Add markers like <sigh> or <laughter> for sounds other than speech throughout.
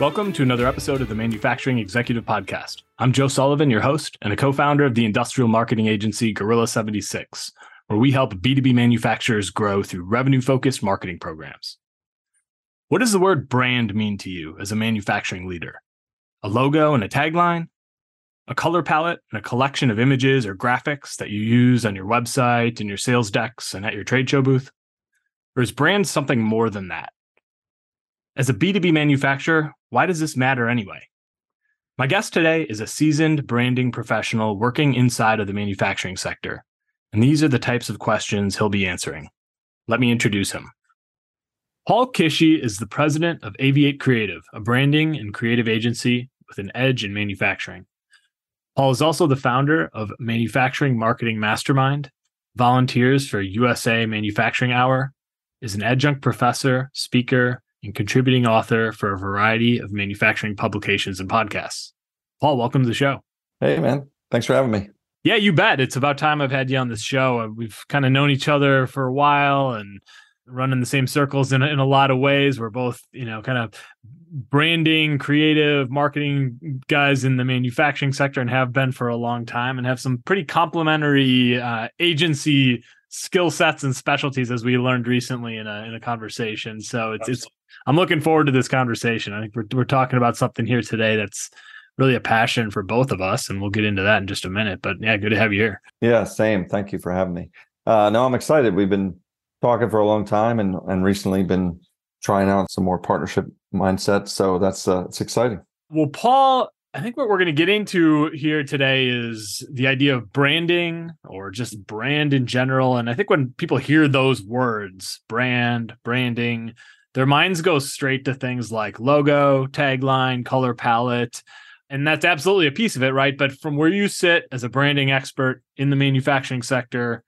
Welcome to another episode of the Manufacturing Executive Podcast. I'm Joe Sullivan, your host and a co founder of the industrial marketing agency Gorilla 76, where we help B2B manufacturers grow through revenue focused marketing programs. What does the word brand mean to you as a manufacturing leader? A logo and a tagline? A color palette and a collection of images or graphics that you use on your website, in your sales decks, and at your trade show booth? Or is brand something more than that? As a B2B manufacturer, why does this matter anyway? My guest today is a seasoned branding professional working inside of the manufacturing sector, and these are the types of questions he'll be answering. Let me introduce him. Paul Kiesche is the president of Aviate Creative, a branding and creative agency with an edge in manufacturing. Paul is also the founder of Manufacturing Marketing Mastermind, volunteers for USA Manufacturing Hour, is an adjunct professor, speaker, and contributing author for a variety of manufacturing publications and podcasts. Paul, welcome to the show. Hey, man. Thanks for having me. Yeah, you bet. It's about time I've had you on this show. Uh, we've kind of known each other for a while and run in the same circles in, in a lot of ways. We're both, you know, kind of branding, creative, marketing guys in the manufacturing sector and have been for a long time and have some pretty complementary uh, agency skill sets and specialties as we learned recently in a in a conversation. So it's it's I'm looking forward to this conversation. I think we're we're talking about something here today that's really a passion for both of us, and we'll get into that in just a minute. But yeah, good to have you here. Yeah, same. Thank you for having me. Uh, no, I'm excited. We've been talking for a long time, and and recently been trying out some more partnership mindset. So that's uh, it's exciting. Well, Paul, I think what we're going to get into here today is the idea of branding or just brand in general. And I think when people hear those words, brand, branding, their minds go straight to things like logo, tagline, color palette. And that's absolutely a piece of it, right? But from where you sit as a branding expert in the manufacturing sector,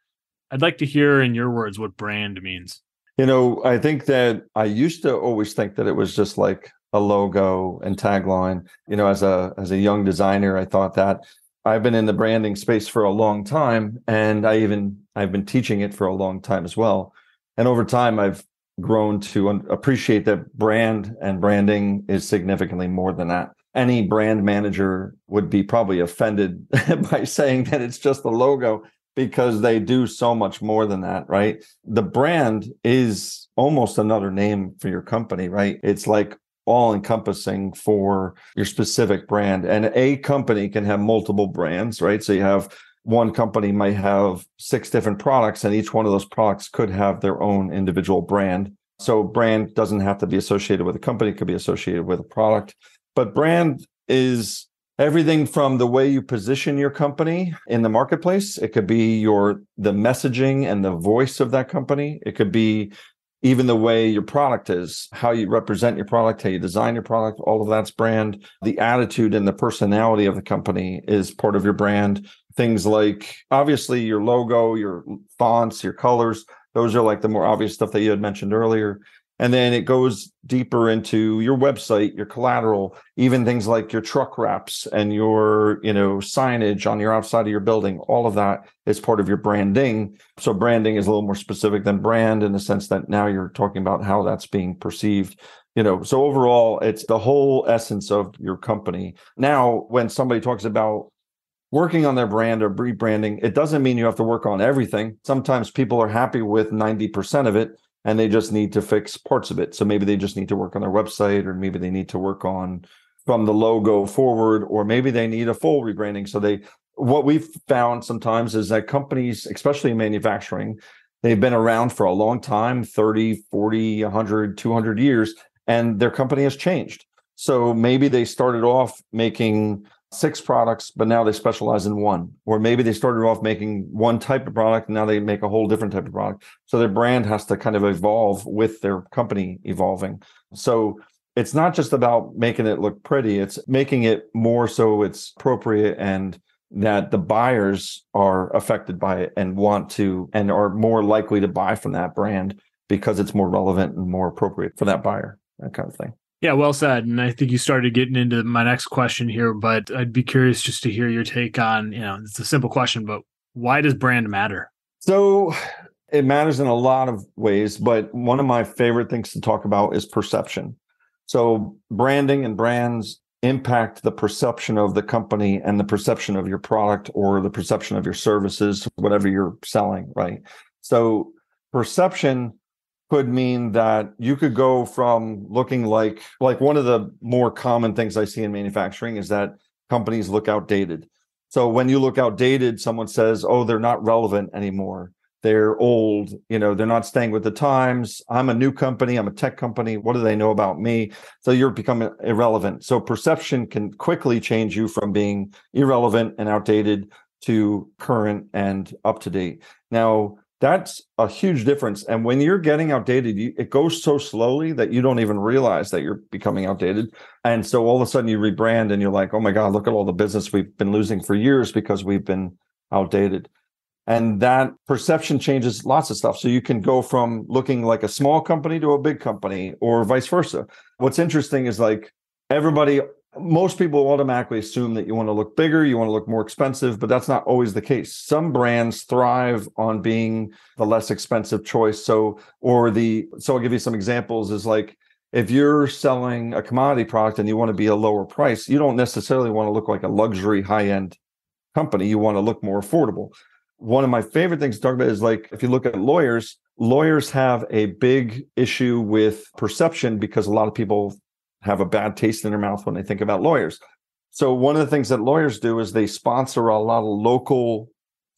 I'd like to hear in your words what brand means. You know, I think that I used to always think that it was just like a logo and tagline. You know, as a as a young designer, I thought that I've been in the branding space for a long time and I even I've been teaching it for a long time as well. And over time I've grown to appreciate that brand and branding is significantly more than that. Any brand manager would be probably offended <laughs> by saying that it's just the logo because they do so much more than that, right? The brand is almost another name for your company, right? It's like all encompassing for your specific brand. And a company can have multiple brands, right? So you have one company might have six different products, and each one of those products could have their own individual brand. So, brand doesn't have to be associated with a company, it could be associated with a product. But brand is everything from the way you position your company in the marketplace it could be your the messaging and the voice of that company it could be even the way your product is, how you represent your product, how you design your product, all of that's brand. The attitude and the personality of the company is part of your brand. Things like obviously your logo, your fonts, your colors, those are like the more obvious stuff that you had mentioned earlier and then it goes deeper into your website your collateral even things like your truck wraps and your you know signage on your outside of your building. All of that is part of your branding. So branding is a little more specific than brand in the sense that now you're talking about how that's being perceived you know. So overall it's the whole essence of your company. Now when somebody talks about working on their brand or rebranding it doesn't mean you have to work on everything. Sometimes people are happy with 90% of it and they just need to fix parts of it. So maybe they just need to work on their website, or maybe they need to work on from the logo forward, or maybe they need a full rebranding. So they, what we've found sometimes is that companies, especially in manufacturing, they've been around for a long time 30, 40, 100, 200 years, and their company has changed. So maybe they started off making six products, but now they specialize in one. Or maybe they started off making one type of product, and now they make a whole different type of product. So their brand has to kind of evolve with their company evolving. So it's not just about making it look pretty, it's making it more so it's appropriate and that the buyers are affected by it and want to and are more likely to buy from that brand because it's more relevant and more appropriate for that buyer, that kind of thing. Yeah, well said. And I think you started getting into my next question here, but I'd be curious just to hear your take on, you know, it's a simple question, but why does brand matter? So it matters in a lot of ways, but one of my favorite things to talk about is perception. So branding and brands impact the perception of the company and the perception of your product or the perception of your services, whatever you're selling, right? So perception could mean that you could go from looking like like one of the more common things I see in manufacturing is that companies look outdated. So when you look outdated, someone says, "Oh, they're not relevant anymore. They're old, you know, they're not staying with the times. I'm a new company, I'm a tech company. What do they know about me?" So you're becoming irrelevant. So perception can quickly change you from being irrelevant and outdated to current and up to date. Now, that's a huge difference. And when you're getting outdated, you, it goes so slowly that you don't even realize that you're becoming outdated. And so all of a sudden you rebrand and you're like, oh my God, look at all the business we've been losing for years because we've been outdated. And that perception changes lots of stuff. So you can go from looking like a small company to a big company or vice versa. What's interesting is like everybody most people automatically assume that you want to look bigger, you want to look more expensive, but that's not always the case. Some brands thrive on being the less expensive choice. So, or the, so I'll give you some examples is like, if you're selling a commodity product and you want to be a lower price, you don't necessarily want to look like a luxury high end company. You want to look more affordable. One of my favorite things to talk about is like, if you look at lawyers, lawyers have a big issue with perception because a lot of people have a bad taste in their mouth when they think about lawyers. So one of the things that lawyers do is they sponsor a lot of local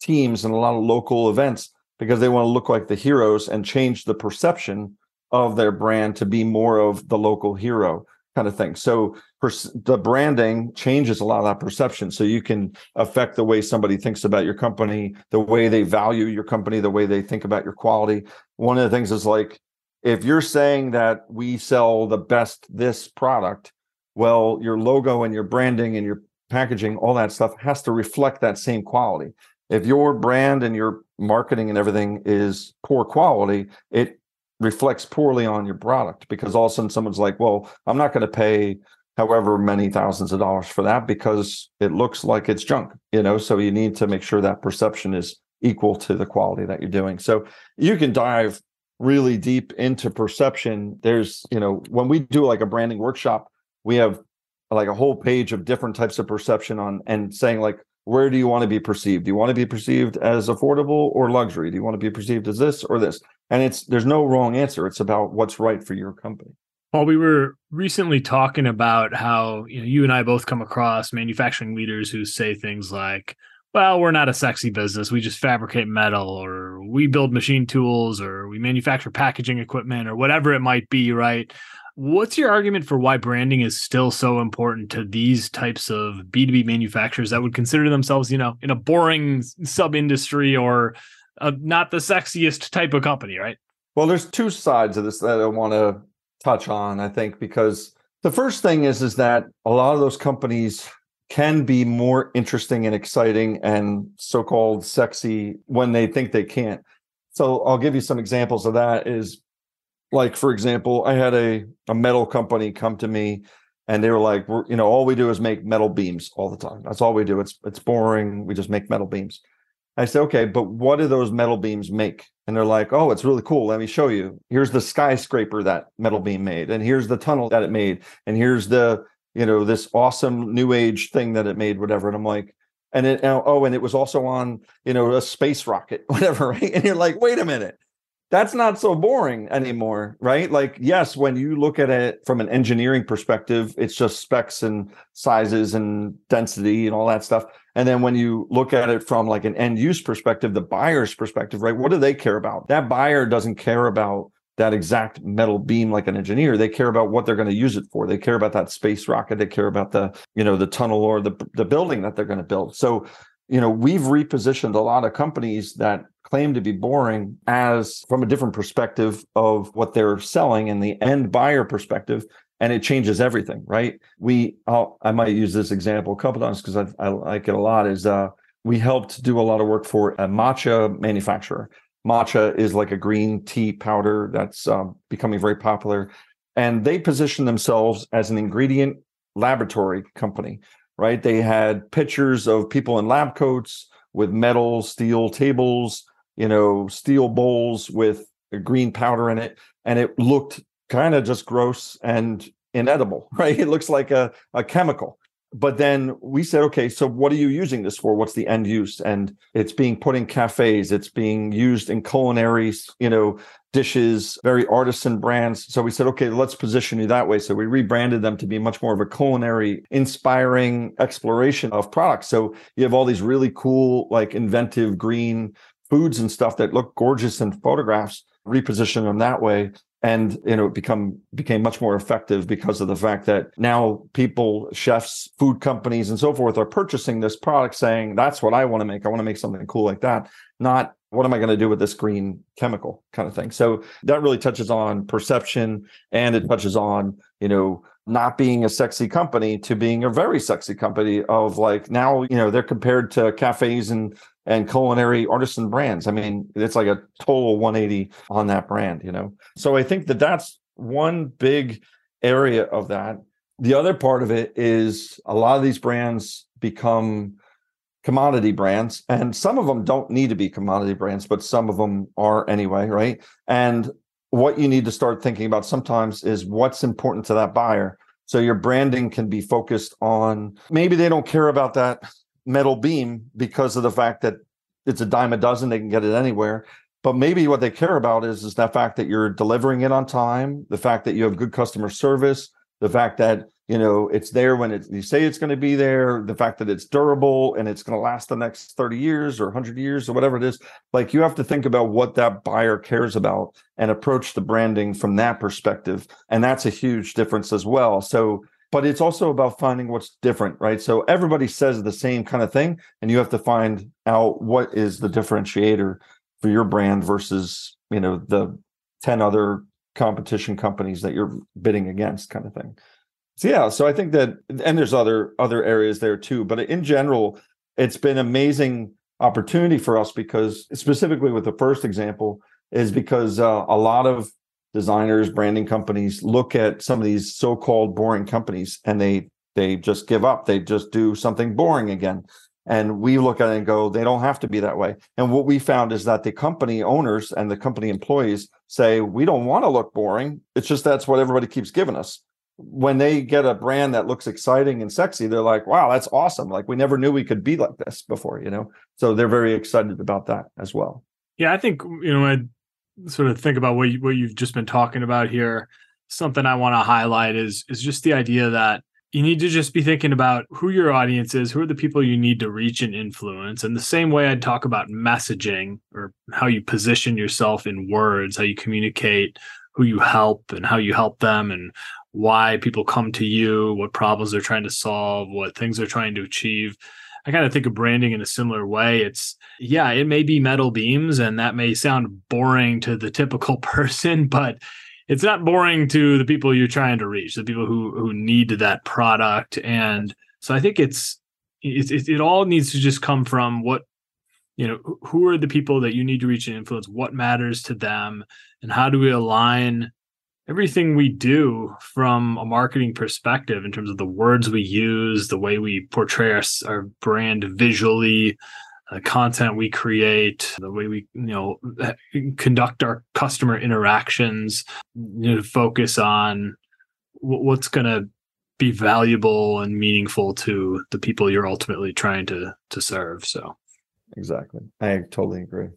teams and a lot of local events because they want to look like the heroes and change the perception of their brand to be more of the local hero kind of thing. So the branding changes a lot of that perception. So you can affect the way somebody thinks about your company, the way they value your company, the way they think about your quality. One of the things is like if you're saying that we sell the best this product, well, your logo and your branding and your packaging, all that stuff has to reflect that same quality. If your brand and your marketing and everything is poor quality, it reflects poorly on your product because all of a sudden someone's like, well, I'm not going to pay however many thousands of dollars for that because it looks like it's junk, you know? So you need to make sure that perception is equal to the quality that you're doing. So you can dive really deep into perception there's you know when we do like a branding workshop we have like a whole page of different types of perception on and saying like where do you want to be perceived? Do you want to be perceived as affordable or luxury? Do you want to be perceived as this or this? And it's there's no wrong answer. It's about what's right for your company. Well, we were recently talking about how you know you and I both come across manufacturing leaders who say things like, well, we're not a sexy business. We just fabricate metal or we build machine tools or we manufacture packaging equipment or whatever it might be, right? What's your argument for why branding is still so important to these types of B2B manufacturers that would consider themselves, you know, in a boring sub industry or a, not the sexiest type of company, right? Well, there's two sides of this that I want to touch on, I think, because the first thing is is that a lot of those companies can be more interesting and exciting and so-called sexy when they think they can't. So I'll give you some examples of that is like for example, I had a a metal company come to me and they were like, we're, you know, all we do is make metal beams all the time. That's all we do. It's it's boring. We just make metal beams. I said, okay, but what do those metal beams make? And they're like, oh, it's really cool. Let me show you. Here's the skyscraper that metal beam made, and here's the tunnel that it made, and here's the you know this awesome new age thing that it made whatever and i'm like and it oh and it was also on you know a space rocket <laughs> whatever right? And you're like wait a minute. That's not so boring anymore right? Like yes when you look at it from an engineering perspective it's just specs and sizes and density and all that stuff. And then when you look at it from like an end use perspective the buyer's perspective right? What do they care about? That buyer doesn't care about that exact metal beam like an engineer they care about what they're going to use it for. They care about that space rocket. They care about the you know the tunnel or the the building that they're going to build. So you know we've repositioned a lot of companies that claim to be boring as from a different perspective of what they're selling and the end buyer perspective and it changes everything right? We I'll, i might use this example a couple times because I, I like it a lot is uh we helped do a lot of work for a matcha manufacturer matcha is like a green tea powder that's um, becoming very popular. And they position themselves as an ingredient laboratory company right? They had pictures of people in lab coats with metal steel tables you know steel bowls with green powder in it. And it looked kind of just gross and inedible <laughs> right? It looks like a, a chemical but then we said okay so what are you using this for? What's the end use? And it's being put in cafes. It's being used in culinary you know dishes very artisan brands. So we said okay let's position you that way. So we rebranded them to be much more of a culinary inspiring exploration of products. So you have all these really cool like inventive green foods and stuff that look gorgeous in photographs. Reposition them that way and you know it become became much more effective because of the fact that now people chefs food companies and so forth are purchasing this product saying that's what i want to make. I want to make something cool like that not what am i going to do with this green chemical kind of thing. So that really touches on perception and it touches on you know not being a sexy company to being a very sexy company of like now you know they're compared to cafes and and culinary artisan brands. I mean, it's like a total 180 on that brand, you know? So I think that that's one big area of that. The other part of it is a lot of these brands become commodity brands, and some of them don't need to be commodity brands, but some of them are anyway, right? And what you need to start thinking about sometimes is what's important to that buyer. So your branding can be focused on maybe they don't care about that metal beam because of the fact that it's a dime a dozen they can get it anywhere. But maybe what they care about is is that fact that you're delivering it on time the fact that you have good customer service the fact that you know it's there when it, you say it's going to be there the fact that it's durable and it's going to last the next 30 years or 100 years or whatever it is. Like you have to think about what that buyer cares about and approach the branding from that perspective. And that's a huge difference as well. So but it's also about finding what's different, right? So everybody says the same kind of thing, and you have to find out what is the differentiator for your brand versus you know the 10 other competition companies that you're bidding against kind of thing so yeah so i think that and there's other other areas there too but in general it's been amazing opportunity for us because specifically with the first example is because uh, a lot of designers, branding companies look at some of these so-called boring companies and they they just give up. They just do something boring again. And we look at it and go, they don't have to be that way. And what we found is that the company owners and the company employees say, we don't want to look boring. It's just that's what everybody keeps giving us. When they get a brand that looks exciting and sexy, they're like, wow, that's awesome. Like we never knew we could be like this before, you know? So they're very excited about that as well. Yeah, I think, you know, sort of think about what you, what you've just been talking about here, something I want to highlight is is just the idea that you need to just be thinking about who your audience is, who are the people you need to reach and influence. And the same way I'd talk about messaging or how you position yourself in words, how you communicate who you help and how you help them and why people come to you, what problems they're trying to solve, what things they're trying to achieve. I kind of think of branding in a similar way. It's, yeah, it may be metal beams and that may sound boring to the typical <laughs> person, but it's not boring to the people you're trying to reach, the people who who need that product. And so I think it's it, it, it all needs to just come from what you know who are the people that you need to reach and influence what matters to them and how do we align everything we do from a marketing perspective in terms of the words we use, the way we portray our, our brand visually, the content we create, the way we, you know, <laughs> conduct our customer interactions, you know, focus on what's going to be valuable and meaningful to the people you're ultimately trying to to serve. So, exactly, I totally agree.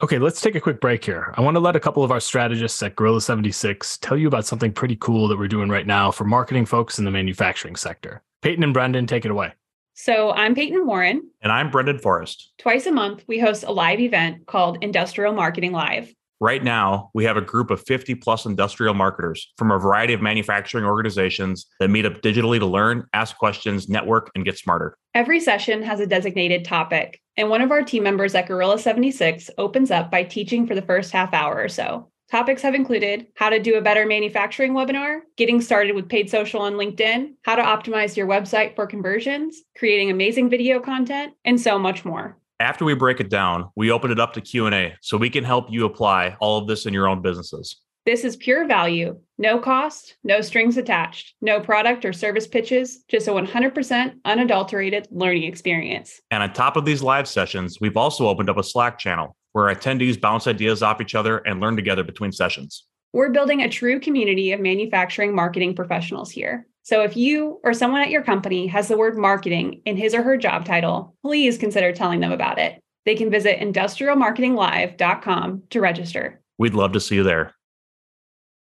Okay, let's take a quick break here. I want to let a couple of our strategists at Gorilla 76 tell you about something pretty cool that we're doing right now for marketing folks in the manufacturing sector. Peyton and Brendan, take it away. So, I'm Peyton Warren. And I'm Brendan Forrest. Twice a month, we host a live event called Industrial Marketing Live. Right now, we have a group of 50 plus industrial marketers from a variety of manufacturing organizations that meet up digitally to learn, ask questions, network, and get smarter. Every session has a designated topic, and one of our team members at Gorilla 76 opens up by teaching for the first half hour or so. Topics have included how to do a better manufacturing webinar, getting started with paid social on LinkedIn, how to optimize your website for conversions, creating amazing video content, and so much more. After we break it down, we open it up to Q&A so we can help you apply all of this in your own businesses. This is pure value, no cost, no strings attached, no product or service pitches, just a 100% unadulterated learning experience. And on top of these live sessions, we've also opened up a Slack channel where attendees bounce ideas off each other and learn together between sessions. We're building a true community of manufacturing marketing professionals here. So if you or someone at your company has the word marketing in his or her job title, please consider telling them about it. They can visit industrialmarketinglive.com to register. We'd love to see you there.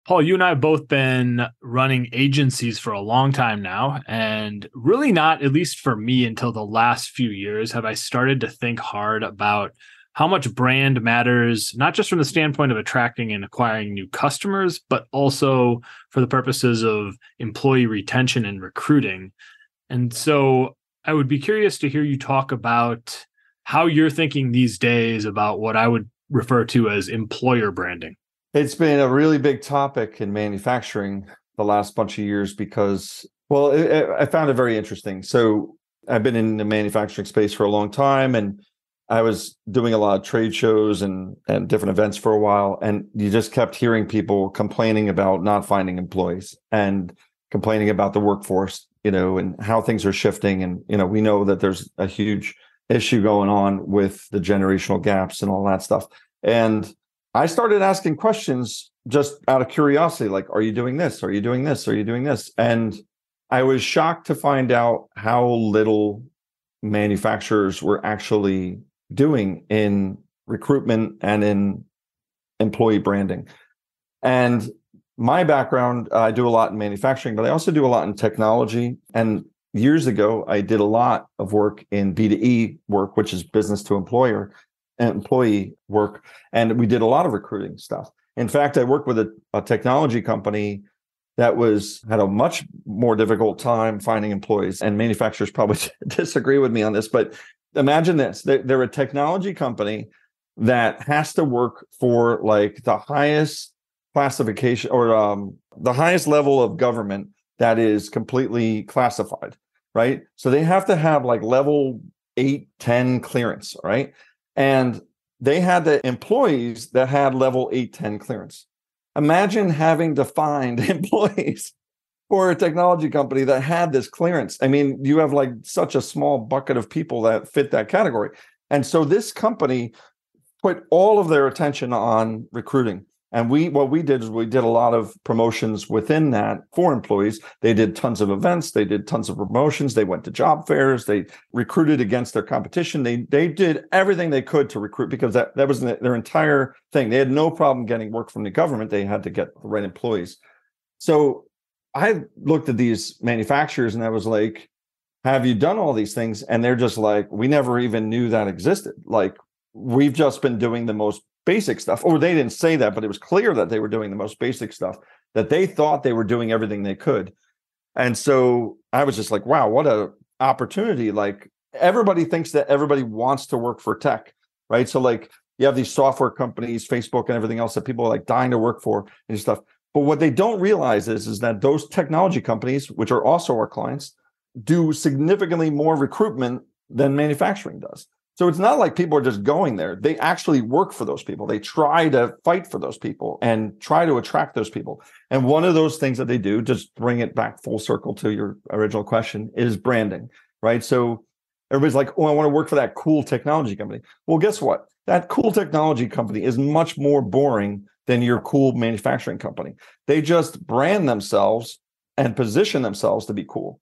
Paul, you and I have both been running agencies for a long time now. And really, not, at least for me, until the last few years, have I started to think hard about how much brand matters, not just from the standpoint of attracting and acquiring new customers, but also for the purposes of employee retention and recruiting. And so I would be curious to hear you talk about how you're thinking these days about what I would refer to as employer branding. It's been a really big topic in manufacturing the last bunch of years because, well, it, it, I found it very interesting. So I've been in the manufacturing space for a long time and I was doing a lot of trade shows and and different events for a while, and you just kept hearing people complaining about not finding employees and complaining about the workforce, you know, and how things are shifting. And you know, we know that there's a huge issue going on with the generational gaps and all that stuff. And I started asking questions just out of curiosity, like, "Are you doing this? Are you doing this? Are you doing this?" And I was shocked to find out how little manufacturers were actually doing in recruitment and in employee branding. And my background, I do a lot in manufacturing, but I also do a lot in technology. And years ago, I did a lot of work in B2E work, which is business to employer and employee work. And we did a lot of recruiting stuff. In fact, I worked with a, a technology company that was had a much more difficult time finding employees and manufacturers probably <laughs> disagree with me on this but imagine this they're, a technology company that has to work for like the highest classification or um, the highest level of government that is completely classified right? So they have to have like level 8 10 clearance right? And they had the employees that had level 8 10 clearance. Imagine having to find <laughs> employees for a technology company that had this clearance. I mean, you have like such a small bucket of people that fit that category. And so this company put all of their attention on recruiting. And we what we did is we did a lot of promotions within that for employees. They did tons of events, they did tons of promotions, they went to job fairs, they recruited against their competition. They they did everything they could to recruit because that, that was their entire thing. They had no problem getting work from the government. They had to get the right employees. So I looked at these manufacturers and I was like, have you done all these things? And they're just like, we never even knew that existed. Like, we've just been doing the most basic stuff. Or they didn't say that, but it was clear that they were doing the most basic stuff, that they thought they were doing everything they could. And so I was just like, wow, what a opportunity. Like everybody thinks that everybody wants to work for tech, right? So like you have these software companies, Facebook and everything else that people are like dying to work for and stuff. But what they don't realize is, is that those technology companies, which are also our clients, do significantly more recruitment than manufacturing does. So it's not like people are just going there. They actually work for those people. They try to fight for those people and try to attract those people. And one of those things that they do, just bring it back full circle to your original question, is branding, right? So everybody's like, oh, I want to work for that cool technology company. Well, guess what? That cool technology company is much more boring than your cool manufacturing company. They just brand themselves and position themselves to be cool.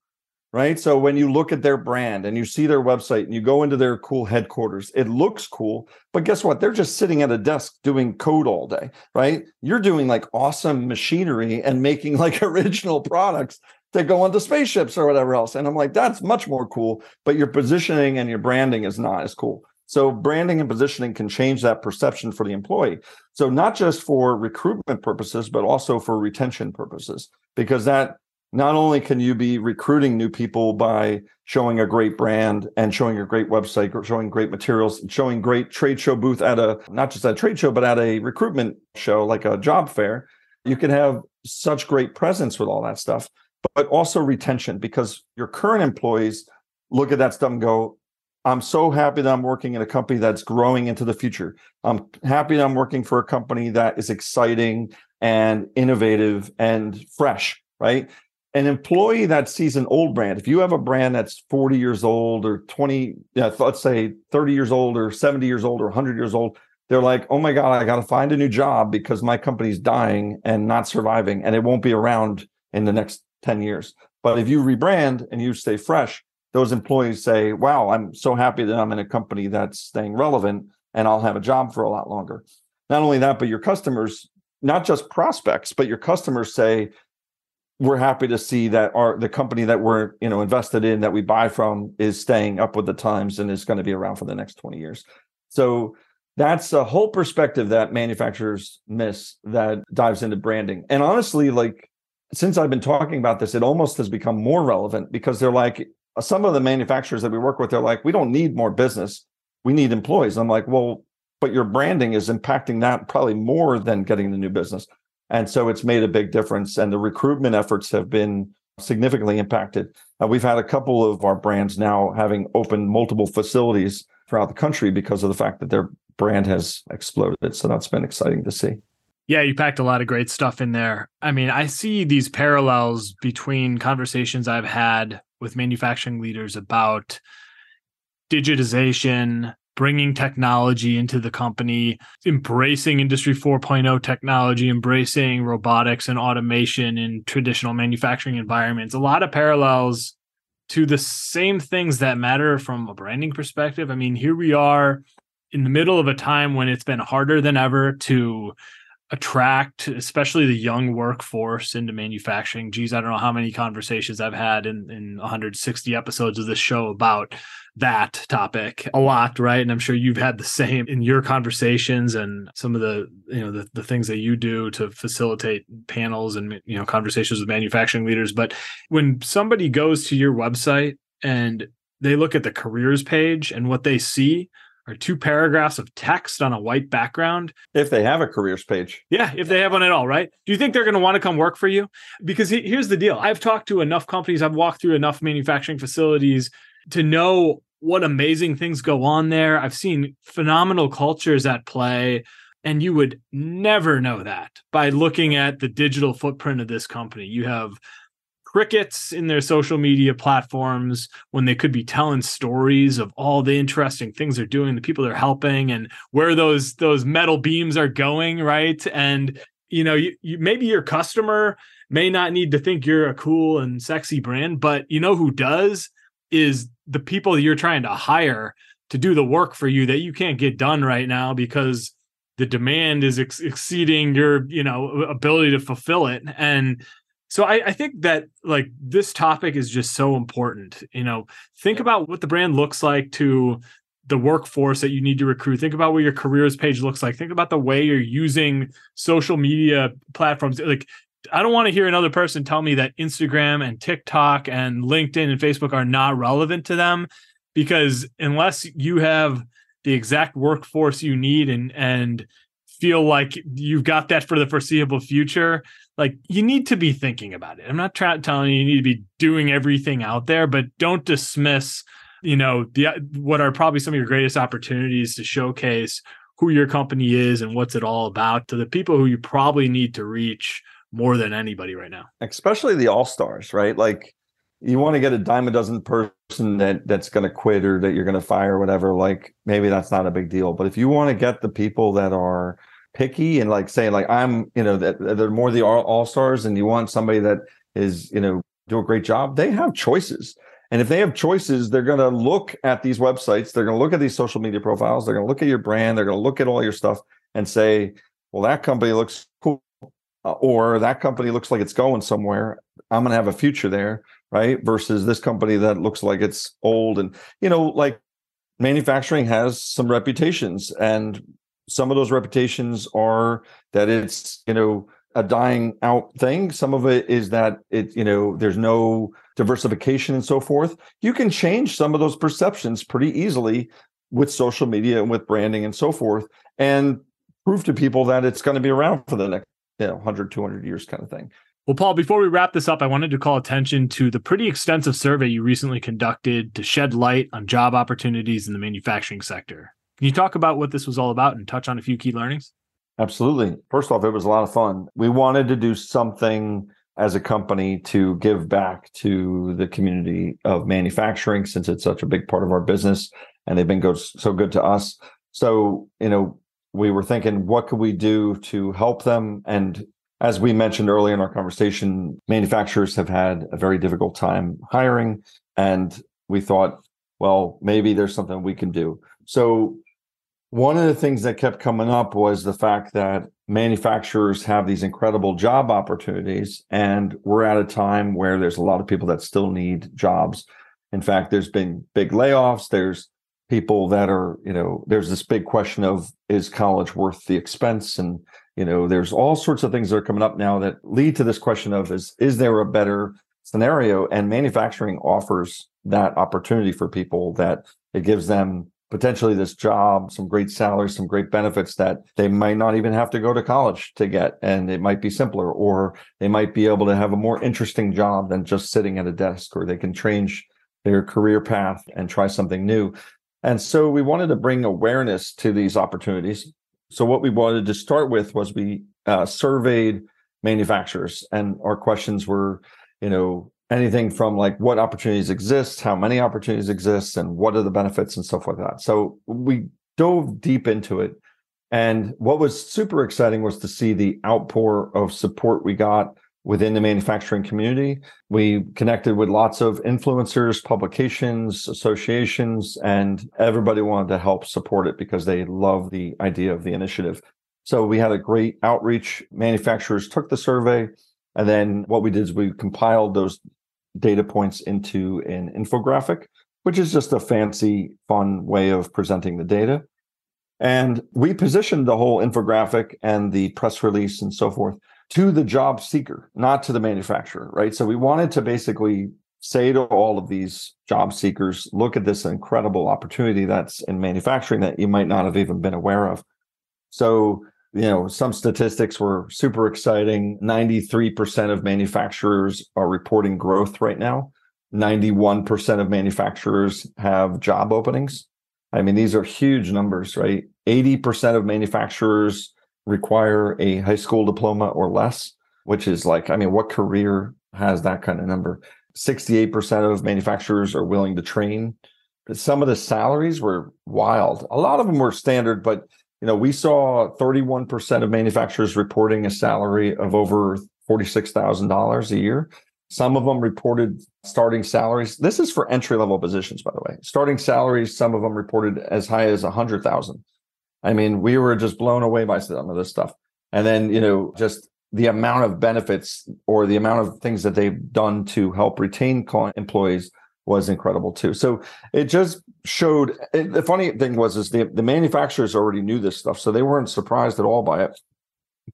Right. So when you look at their brand and you see their website and you go into their cool headquarters, it looks cool. But guess what? They're just sitting at a desk doing code all day. Right. You're doing like awesome machinery and making like <laughs> original products that go onto spaceships or whatever else. And I'm like, that's much more cool. But your positioning and your branding is not as cool. So branding and positioning can change that perception for the employee. So not just for recruitment purposes, but also for retention purposes, because that not only can you be recruiting new people by showing a great brand and showing a great website, or showing great materials, showing great trade show booth at a not just a trade show, but at a recruitment show like a job fair. You can have such great presence with all that stuff, but also retention because your current employees look at that stuff and go, I'm so happy that I'm working in a company that's growing into the future. I'm happy that I'm working for a company that is exciting and innovative and fresh, right? An employee that sees an old brand, if you have a brand that's 40 years old or 20, let's say 30 years old or 70 years old or 100 years old, they're like, oh my God, I got to find a new job because my company's dying and not surviving and it won't be around in the next 10 years. But if you rebrand and you stay fresh, those employees say, wow, I'm so happy that I'm in a company that's staying relevant and I'll have a job for a lot longer. Not only that, but your customers, not just prospects, but your customers say, we're happy to see that our the company that we're you know invested in that we buy from is staying up with the times and is going to be around for the next 20 years. So that's a whole perspective that manufacturers miss that dives into branding. And honestly, like since I've been talking about this, it almost has become more relevant because they're like, some of the manufacturers that we work with, they're like, we don't need more business. We need employees. I'm like, well, but your branding is impacting that probably more than getting the new business. And so it's made a big difference. And the recruitment efforts have been significantly impacted. Uh, we've had a couple of our brands now having opened multiple facilities throughout the country because of the fact that their brand has exploded. So that's been exciting to see. Yeah, you packed a lot of great stuff in there. I mean, I see these parallels between conversations I've had with manufacturing leaders about digitization, bringing technology into the company, embracing industry 4.0 technology, embracing robotics and automation in traditional manufacturing environments. A lot of parallels to the same things that matter from a branding perspective. I mean, here we are in the middle of a time when it's been harder than ever to attract especially the young workforce into manufacturing. Geez i don't know how many conversations i've had in, in 160 episodes of this show about that topic a lot right? And i'm sure you've had the same in your conversations and some of the you know the, the things that you do to facilitate panels and you know conversations with manufacturing leaders. But when somebody goes to your website and they look at the careers page and what they see are two paragraphs of text on a white background. If they have a careers page. Yeah, if they have one at all, right? Do you think they're going to want to come work for you? Because here's the deal I've talked to enough companies, I've walked through enough manufacturing facilities to know what amazing things go on there. I've seen phenomenal cultures at play. And you would never know that by looking at the digital footprint of this company. You have crickets in their social media platforms when they could be telling stories of all the interesting things they're doing the people they're helping and where those those metal beams are going right? And you know you, you maybe your customer may not need to think you're a cool and sexy brand but you know who does is the people you're trying to hire to do the work for you that you can't get done right now because the demand is ex- exceeding your you know ability to fulfill it. And so I, I, think that like this topic is just so important. You know, think about what the brand looks like to the workforce that you need to recruit. Think about what your careers page looks like. Think about the way you're using social media platforms. Like, I don't want to hear another person tell me that Instagram and TikTok and LinkedIn and Facebook are not relevant to them because unless you have the exact workforce you need and and feel like you've got that for the foreseeable future, like you need to be thinking about it. I'm not trying telling you you need to be doing everything out there, but don't dismiss, you know, the what are probably some of your greatest opportunities to showcase who your company is and what's it all about to the people who you probably need to reach more than anybody right now. Especially the all-stars, right? Like you want to get a dime a dozen person that that's going to quit or that you're going to fire or whatever like maybe that's not a big deal but if you want to get the people that are picky and like saying like I'm, you know, that they're more the all stars and you want somebody that is, you know, do a great job, they have choices. And if they have choices, they're going to look at these websites, they're going to look at these social media profiles, they're going to look at your brand, they're going to look at all your stuff and say, well, that company looks cool. Uh, or that company looks like it's going somewhere. I'm going to have a future there, right? Versus this company that looks like it's old. And, you know, like manufacturing has some reputations and some of those reputations are that it's you know a dying out thing. Some of it is that it you know there's no diversification and so forth. You can change some of those perceptions pretty easily with social media and with branding and so forth and prove to people that it's going to be around for the next you know 100 200 years kind of thing. Well, Paul, before we wrap this up, I wanted to call attention to the pretty extensive survey you recently conducted to shed light on job opportunities in the manufacturing sector. Can you talk about what this was all about and touch on a few key learnings? Absolutely. First off, it was a lot of fun. We wanted to do something as a company to give back to the community of manufacturing since it's such a big part of our business and they've been go- so good to us. So, you know, we were thinking, what could we do to help them? And as we mentioned earlier in our conversation, manufacturers have had a very difficult time hiring. And we thought, well, maybe there's something we can do. So, one of the things that kept coming up was the fact that manufacturers have these incredible job opportunities. And we're at a time where there's a lot of people that still need jobs. In fact, there's been big layoffs. There's people that are, you know, there's this big question of is college worth the expense? And, you know, there's all sorts of things that are coming up now that lead to this question of is is there a better scenario? And manufacturing offers that opportunity for people that it gives them potentially this job, some great salaries, some great benefits that they might not even have to go to college to get. And it might be simpler, or they might be able to have a more interesting job than just sitting at a desk, or they can change their career path and try something new. And so we wanted to bring awareness to these opportunities. So what we wanted to start with was we uh, surveyed manufacturers, and our questions were, you know, anything from like what opportunities exist, how many opportunities exist, and what are the benefits and stuff like that. So we dove deep into it. And what was super exciting was to see the outpour of support we got within the manufacturing community. We connected with lots of influencers, publications, associations, and everybody wanted to help support it because they love the idea of the initiative. So we had a great outreach. Manufacturers took the survey. And then what we did is we compiled those data points into an infographic, which is just a fancy, fun way of presenting the data. And we positioned the whole infographic and the press release and so forth to the job seeker, not to the manufacturer, right? So we wanted to basically say to all of these job seekers, look at this incredible opportunity that's in manufacturing that you might not have even been aware of. So, you know, some statistics were super exciting. 93% of manufacturers are reporting growth right now. 91% of manufacturers have job openings. I mean, these are huge numbers, right? 80% of manufacturers require a high school diploma or less, which is like, I mean, what career has that kind of number? 68% of manufacturers are willing to train. Some of the salaries were wild. A lot of them were standard, but you know, we saw 31% of manufacturers reporting a salary of over $46,000 a year. Some of them reported starting salaries. This is for entry level positions, by the way. Starting salaries, some of them reported as high as 100,000. I mean, we were just blown away by some of this stuff. And then, you know, just the amount of benefits or the amount of things that they've done to help retain employees was incredible too. So it just showed. It, the funny thing was, is the the manufacturers already knew this stuff, so they weren't surprised at all by it.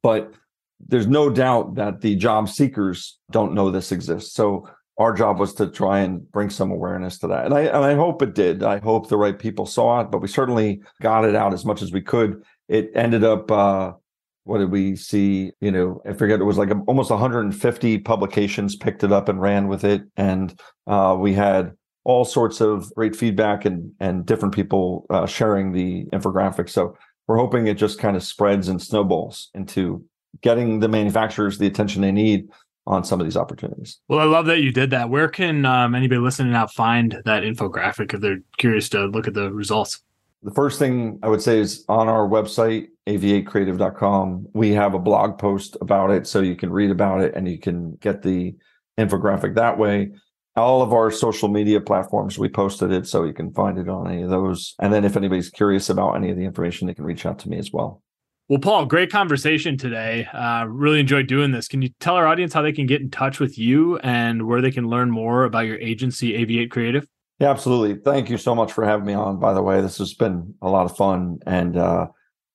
But there's no doubt that the job seekers don't know this exists. So our job was to try and bring some awareness to that. And I and I hope it did. I hope the right people saw it, but we certainly got it out as much as we could. It ended up uh what did we see? You know, I forget it was like almost 150 publications picked it up and ran with it. And uh, we had all sorts of great feedback and and different people uh, sharing the infographic. So we're hoping it just kind of spreads and snowballs into getting the manufacturers the attention they need on some of these opportunities. Well, I love that you did that. Where can um, anybody listening out find that infographic if they're curious to look at the results? The first thing I would say is on our website, aviatecreative.com, we have a blog post about it. So you can read about it and you can get the infographic that way. All of our social media platforms, we posted it so you can find it on any of those. And then if anybody's curious about any of the information, they can reach out to me as well. Well, Paul, great conversation today. Uh, really enjoyed doing this. Can you tell our audience how they can get in touch with you and where they can learn more about your agency, Aviate Creative? Yeah, absolutely. Thank you so much for having me on. By the way, this has been a lot of fun, and uh,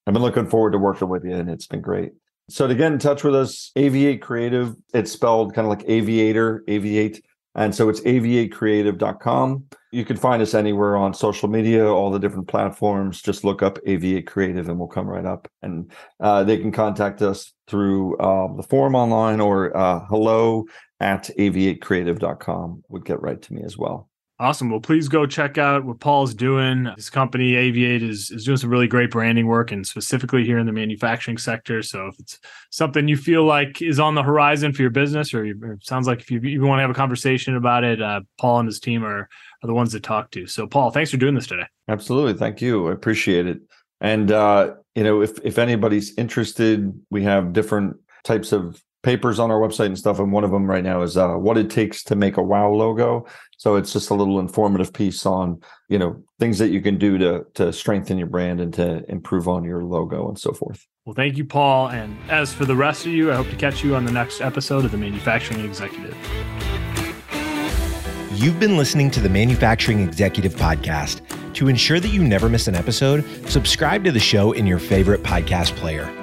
I've been looking forward to working with you, and it's been great. So to get in touch with us, Aviate Creative, it's spelled kind of like aviator, aviate. And so it's aviatecreative.com. You can find us anywhere on social media, all the different platforms. Just look up Aviate Creative and we'll come right up. And uh, they can contact us through uh, the forum online or uh, hello at aviatecreative.com would get right to me as well. Awesome. Well, please go check out what Paul's doing. His company, Aviate, is, is doing some really great branding work and specifically here in the manufacturing sector. So if it's something you feel like is on the horizon for your business, or, you, or sounds like if you, you want to have a conversation about it, uh, Paul and his team are, are the ones to talk to. So, Paul, thanks for doing this today. Absolutely. Thank you. I appreciate it. And, uh, you know, if, if anybody's interested, we have different types of papers on our website and stuff. And one of them right now is uh, what it takes to make a WOW logo. So it's just a little informative piece on you know things that you can do to to strengthen your brand and to improve on your logo and so forth. Well, thank you, Paul. And as for the rest of you, I hope to catch you on the next episode of the Manufacturing Executive. You've been listening to the Manufacturing Executive Podcast. To ensure that you never miss an episode, subscribe to the show in your favorite podcast player.